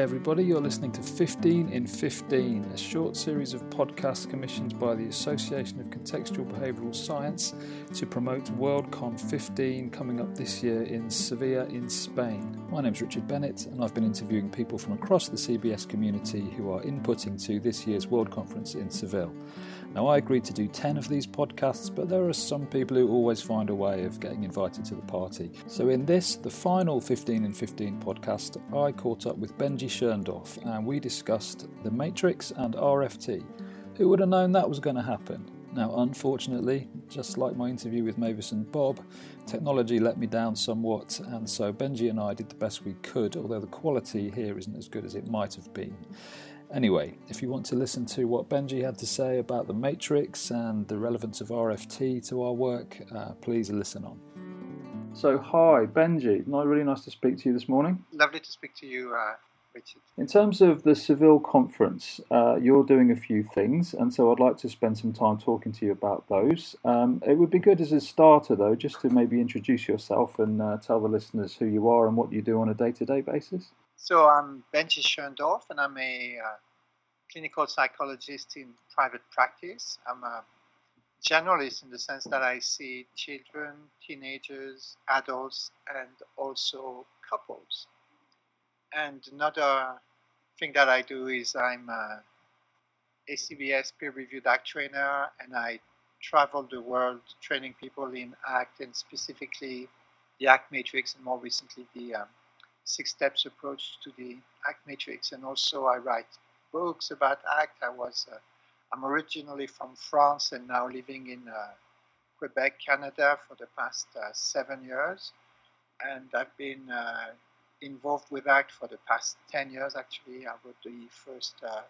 Hi, everybody. You're listening to 15 in 15, a short series of podcasts commissioned by the Association of Contextual Behavioural Science to promote WorldCon 15 coming up this year in Sevilla, in Spain. My name's Richard Bennett, and I've been interviewing people from across the CBS community who are inputting to this year's World Conference in Seville. Now, I agreed to do 10 of these podcasts, but there are some people who always find a way of getting invited to the party. So, in this, the final 15 in 15 podcast, I caught up with Benji Schoendorff and we discussed The Matrix and RFT. Who would have known that was going to happen? Now, unfortunately, just like my interview with Mavis and Bob, technology let me down somewhat, and so Benji and I did the best we could, although the quality here isn't as good as it might have been. Anyway, if you want to listen to what Benji had to say about the Matrix and the relevance of RFT to our work, uh, please listen on. So, hi, Benji. Not really nice to speak to you this morning. Lovely to speak to you, uh, Richard. In terms of the Seville conference, uh, you're doing a few things, and so I'd like to spend some time talking to you about those. Um, it would be good as a starter, though, just to maybe introduce yourself and uh, tell the listeners who you are and what you do on a day to day basis. So I'm Benji Schoendorff, and I'm a uh, clinical psychologist in private practice. I'm a generalist in the sense that I see children, teenagers, adults, and also couples. And another thing that I do is I'm a ACBS peer-reviewed ACT trainer, and I travel the world training people in ACT and specifically the ACT matrix, and more recently the um, six steps approach to the ACT matrix. And also, I write books about ACT. I was, uh, I'm originally from France and now living in uh, Quebec, Canada for the past uh, seven years. And I've been uh, involved with ACT for the past 10 years. Actually, I wrote the first uh,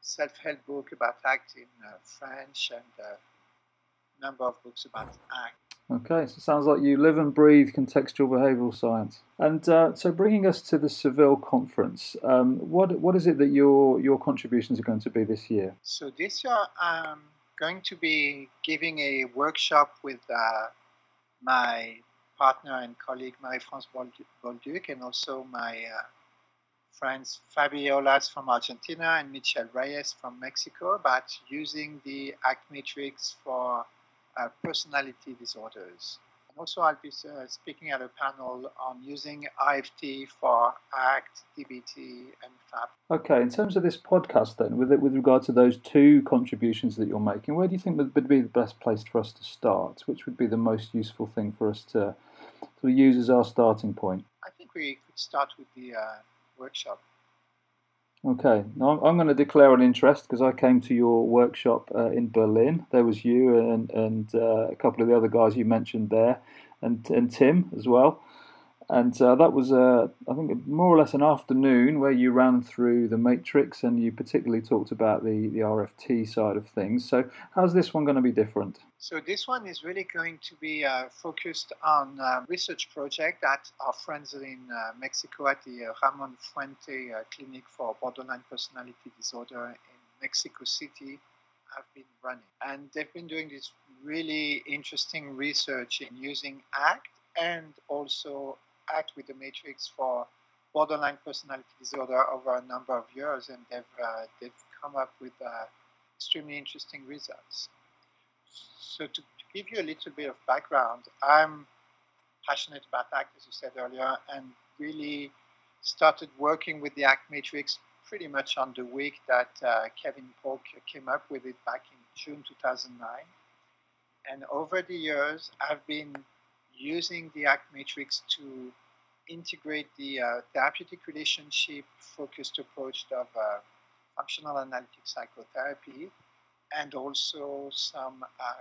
self help book about ACT in uh, French and a number of books about ACT. Okay, so it sounds like you live and breathe contextual behavioural science. And uh, so, bringing us to the Seville conference, um, what what is it that your your contributions are going to be this year? So this year, I'm going to be giving a workshop with uh, my partner and colleague Marie-France Bolduc, and also my uh, friends Fabián Olaz from Argentina and Michel Reyes from Mexico about using the ACT matrix for uh, personality disorders. And also, I'll be uh, speaking at a panel on using RFT for ACT, DBT, and FAP. Okay, in terms of this podcast, then, with it, with regard to those two contributions that you're making, where do you think would be the best place for us to start? Which would be the most useful thing for us to, to use as our starting point? I think we could start with the uh, workshop. Okay, now I'm going to declare an interest because I came to your workshop uh, in Berlin. There was you and and uh, a couple of the other guys you mentioned there, and and Tim as well. And uh, that was, uh, I think, more or less an afternoon where you ran through the matrix and you particularly talked about the, the RFT side of things. So, how's this one going to be different? So, this one is really going to be uh, focused on a research project that our friends in uh, Mexico at the uh, Ramon Fuente uh, Clinic for Borderline Personality Disorder in Mexico City have been running. And they've been doing this really interesting research in using ACT and also act with the matrix for borderline personality disorder over a number of years, and they've uh, they've come up with uh, extremely interesting results. So to, to, give you a little bit of background, I'm passionate about ACT, as you said earlier, and really started working with the ACT matrix pretty much on the week that uh, Kevin Polk came up with it back in June 2009. And over the years, I've been using the ACT matrix to integrate the uh, therapeutic relationship focused approach of uh, functional analytic psychotherapy and also some uh,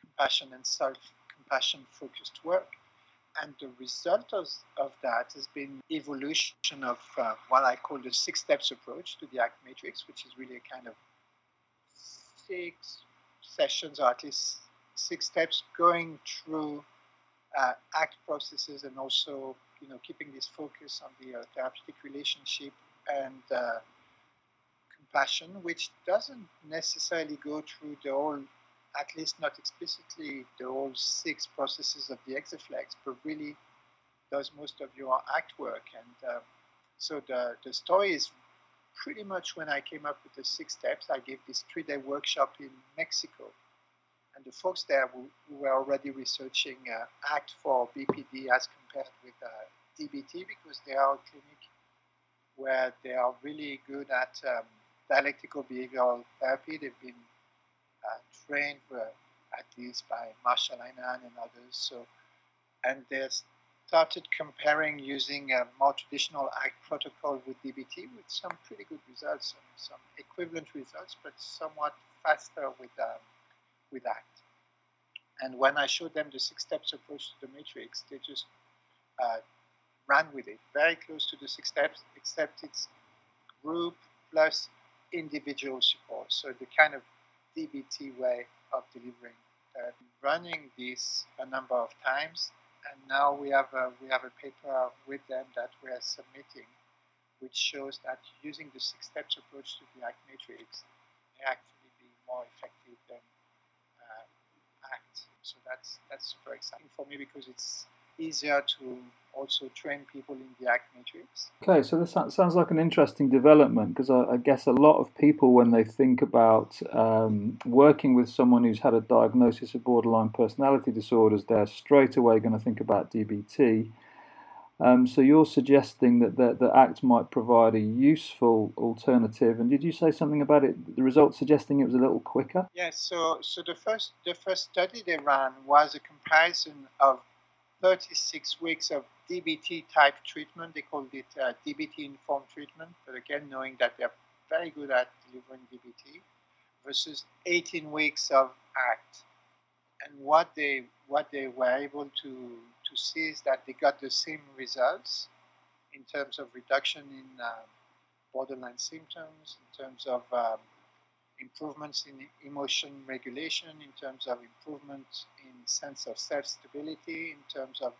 compassion and self compassion focused work. And the result of, of that has been evolution of uh, what I call the six steps approach to the ACT matrix, which is really a kind of six sessions or at least six steps going through uh, act processes and also you know keeping this focus on the uh, therapeutic relationship and uh, compassion, which doesn't necessarily go through the whole, at least not explicitly the whole six processes of the hexaflex, but really does most of your act work. And uh, So the, the story is pretty much when I came up with the six steps, I gave this three day workshop in Mexico. And the folks there who, were already researching uh, ACT for BPD as compared with uh, DBT because they are a clinic where they are really good at um, dialectical behavioral therapy. They've been uh, trained at least by Marsha Linehan and others. So, and they started comparing using a more traditional ACT protocol with DBT with some pretty good results, and some equivalent results, but somewhat faster with um, with ACT. And when I showed them the six steps approach to the matrix, they just uh, ran with it, very close to the six steps, except it's group plus individual support. So the kind of DBT way of delivering. Uh, running this a number of times, and now we have a, we have a paper with them that we are submitting, which shows that using the six steps approach to the ACT matrix may actually be more effective than. So that's that's super exciting for me because it's easier to also train people in the ACT matrix. Okay, so this sounds like an interesting development because I, I, guess a lot of people, when they think about um, working with someone who's had a diagnosis of borderline personality disorders, they're straight away going to think about DBT. Um, so you're suggesting that the, the ACT might provide a useful alternative, and did you say something about it? The results suggesting it was a little quicker. Yes. So so the first the first study they ran was a comparison of 36 weeks of DBT type treatment. They called it uh, DBT informed treatment, but again, knowing that they're very good at delivering DBT, versus 18 weeks of ACT. And what they what they were able to to see is that they got the same results in terms of reduction in uh, borderline symptoms, in terms of um, improvements in emotion regulation, in terms of improvement in sense of self-stability, in terms of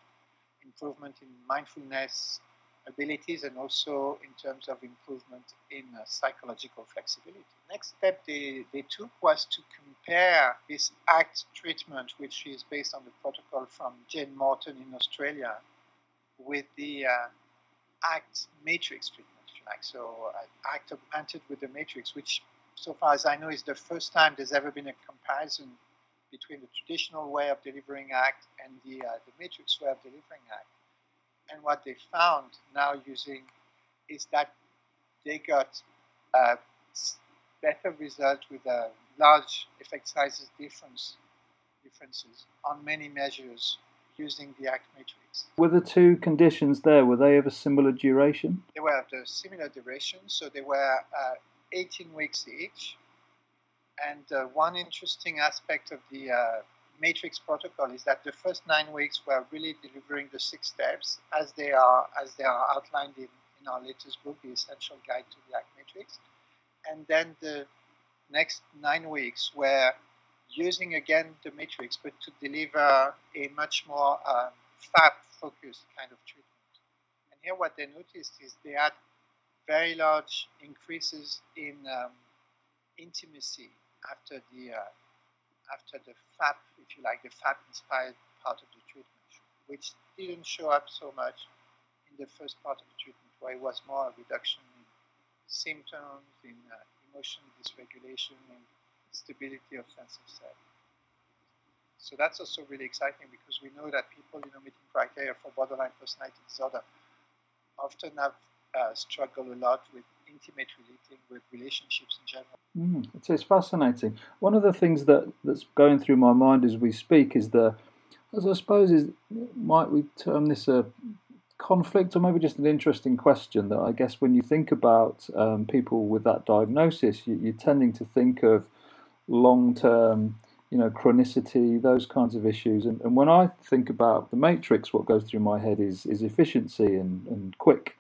improvement in mindfulness abilities, and also in terms of improvement in uh, psychological flexibility. Next step they, they took was to compare this ACT treatment, which is based on the protocol from Jane Morton in Australia, with the uh, ACT matrix treatment, like. So uh, ACT augmented with the matrix, which so far as I know, is the first time there's ever been a comparison between the traditional way of delivering ACT and the, uh, the matrix way of delivering ACT. And what they found now using is that they got a better result with a large effect sizes difference differences on many measures using the ACT matrix. Were the two conditions there, were they of a similar duration? They were of a similar duration, so they were uh, 18 weeks each. And uh, one interesting aspect of the uh, matrix protocol is that the first nine weeks were really delivering the six steps as they are as they are outlined in, in our latest book, The Essential Guide to the ACT Matrix. And then the next nine weeks were using again the matrix, but to deliver a much more um, FAP focused kind of treatment. And here, what they noticed is they had very large increases in um, intimacy after the uh, after the FAP, if you like, the FAP-inspired part of the treatment, which didn't show up so much in the first part of the treatment, where it was more a reduction in symptoms, in uh, emotion dysregulation, and stability of sense of self. So that's also really exciting because we know that people, you know, meeting criteria for borderline personality disorder often have uh, struggle a lot with intimate relating with relationships in general. Mm, it's, it's fascinating. One of the things that, that's going through my mind as we speak is the, as I suppose, is might we term this a conflict or maybe just an interesting question that I guess when you think about um, people with that diagnosis, you, you're tending to think of long term you know, chronicity, those kinds of issues. And, and when I think about the matrix, what goes through my head is, is efficiency and, and quick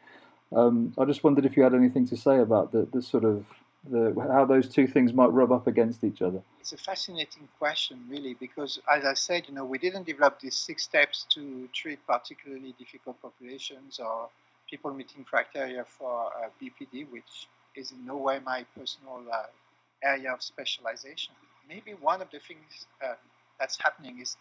um, I just wondered if you had anything to say about the, the sort of the, how those two things might rub up against each other. It's a fascinating question, really, because as I said, you know, we didn't develop these six steps to treat particularly difficult populations or people meeting criteria for uh, BPD, which is in no way my personal uh, area of specialization. Maybe one of the things uh, that's happening is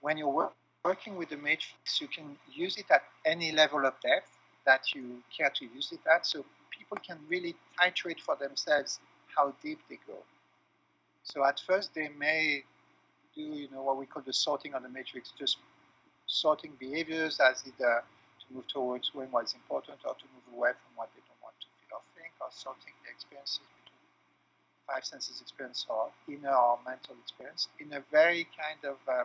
when you're work- working with the matrix, you can use it at any level of depth that you care to use it at. So people can really titrate for themselves how deep they go. So at first they may do you know what we call the sorting on the matrix, just sorting behaviors as either to move towards doing what is important or to move away from what they don't want to feel or think, or sorting the experiences between five senses experience or inner or mental experience in a very kind of uh,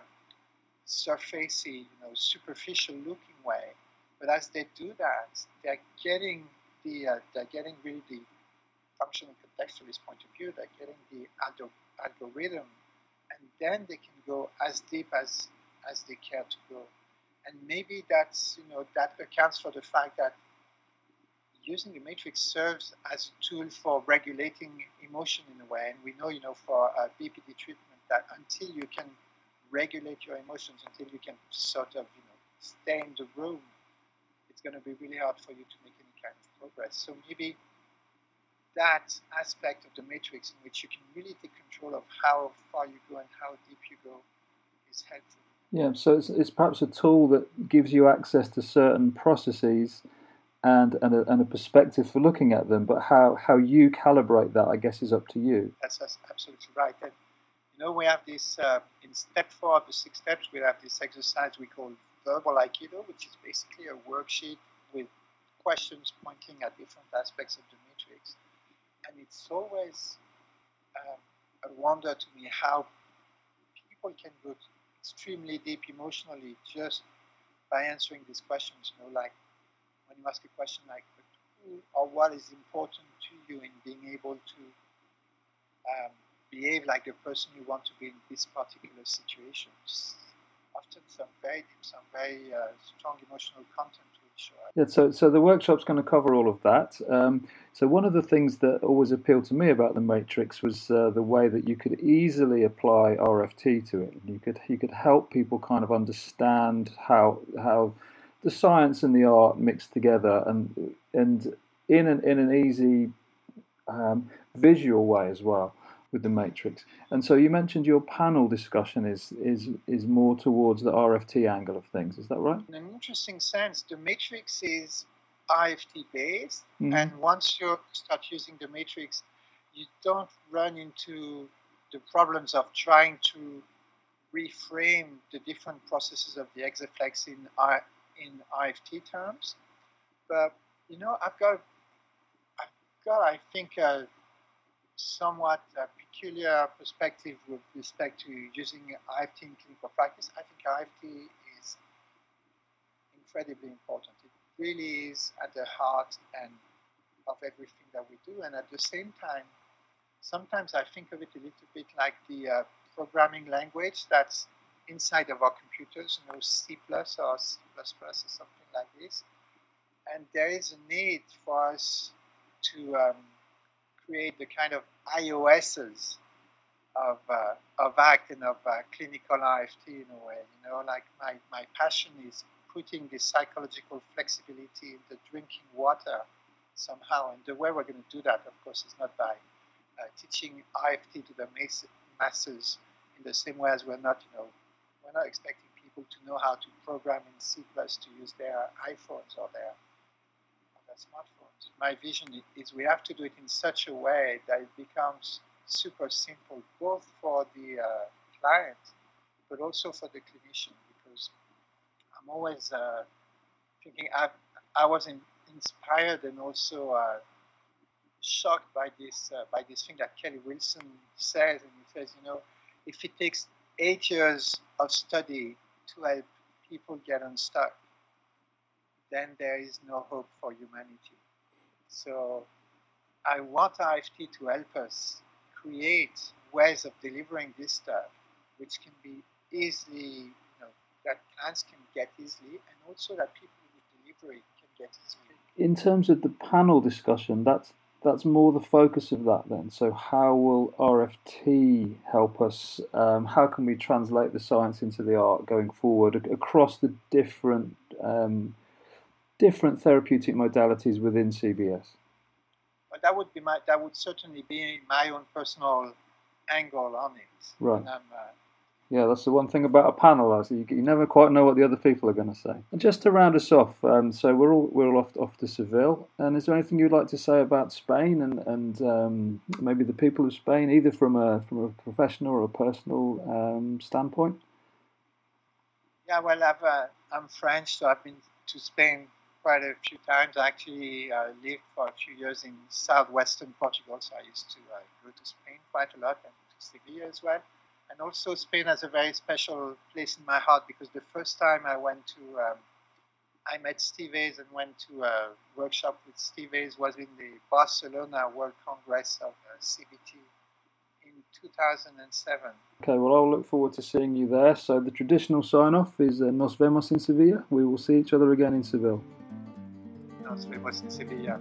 surfacey, you know, superficial looking way. But as they do that, they're getting the uh, they're getting really the functional contextualist point of view. They're getting the algorithm, and then they can go as deep as as they care to go. And maybe that's you know that accounts for the fact that using the matrix serves as a tool for regulating emotion in a way. And we know you know for uh, BPD treatment that until you can regulate your emotions, until you can sort of you know stay in the room, going to be really hard for you to make any kind of progress. So maybe that aspect of the matrix in which you can really take control of how far you go and how deep you go is helpful. Yeah, so it's, it's perhaps a tool that gives you access to certain processes and, and, a, and a perspective for looking at them, but how, how you calibrate that, I guess, is up to you. That's, that's absolutely right. And, you know, we have this, uh, in step four of the six steps, we have this exercise we call verbal Aikido, which is basically a worksheet with questions pointing at different aspects of the matrix and it's always um, a wonder to me how people can go extremely deep emotionally just by answering these questions. You know, like when you ask a question like who or what is important to you in being able to um, behave like the person you want to be in this particular situation. Often some very some very uh, strong emotional content to yeah, so so the workshop's going to cover all of that. Um, so one of the things that always appealed to me about the Matrix was uh, the way that you could easily apply RFT to it. You could you could help people kind of understand how how the science and the art mix together, and and in an in an easy um, visual way as well with the matrix. And so you mentioned your panel discussion is is is more towards the RFT angle of things. Is that right? In an interesting sense, the matrix is RFT based, mm-hmm. and once you start using the matrix, you don't run into the problems of trying to reframe the different processes of the hexaflex in I, in RFT terms. But you know, I've got I've got I think a somewhat uh, peculiar perspective with respect to using RFT in clinical practice. I think RFT is incredibly important. It really is at the heart and of everything that we do. And at the same time, sometimes I think of it a little bit like the uh, programming language that's inside of our computers, you know, C or C or something like this. And there is a need for us to um, create the kind of iOSs of uh, of ACT and of uh, clinical RFT in a way. You know, like my, my passion is putting the psychological flexibility into drinking water somehow. And the way we're going to do that, of course, is not by uh, teaching RFT to the masses in the same way as we're not, you know, we're not expecting people to know how to program in C to use their iPhones or their smartphones my vision is we have to do it in such a way that it becomes super simple, both for the uh, client but also for the clinician. Because I'm always uh, thinking I I was in, inspired and also uh, shocked by this uh, by this thing that Kelly Wilson says, and he says, you know, if it takes eight years of study to help people get unstuck, then there is no hope for humanity. So I want RFT to help us create ways of delivering this stuff, which can be easily, you know, that clients can get easily, and also that people who deliver it can get easily. In terms of the panel discussion, that's that's more the focus of that then. So how will RFT help us? Um, how can we translate the science into the art going forward across the different um, different therapeutic modalities within CBS? But that would be my that would certainly be my own personal angle on it. Right. Uh, Yeah, that's the one thing about a panel, is you, you never quite know what the other people are going to say. And just to round us off, um, so we're all we're all off off to Seville. And is there anything you'd like to say about Spain and and um, maybe the people of Spain, either from a from a professional or a personal um, standpoint? Yeah, well, I've, uh, I'm French, so I've been to Spain quite a few times. I actually uh, lived for a few years in southwestern Portugal, so I used to uh, go to Spain quite a lot and to Sevilla as well. And also, Spain has a very special place in my heart because the first time I went to, um, I met Steve Hayes and went to a workshop with Steve Hayes was in the Barcelona World Congress of uh, CBT in 2007. Okay, well, I'll look forward to seeing you there. So, the traditional sign off is uh, Nos vemos in Sevilla. We will see each other again in Seville. Nos vemos in Sevilla.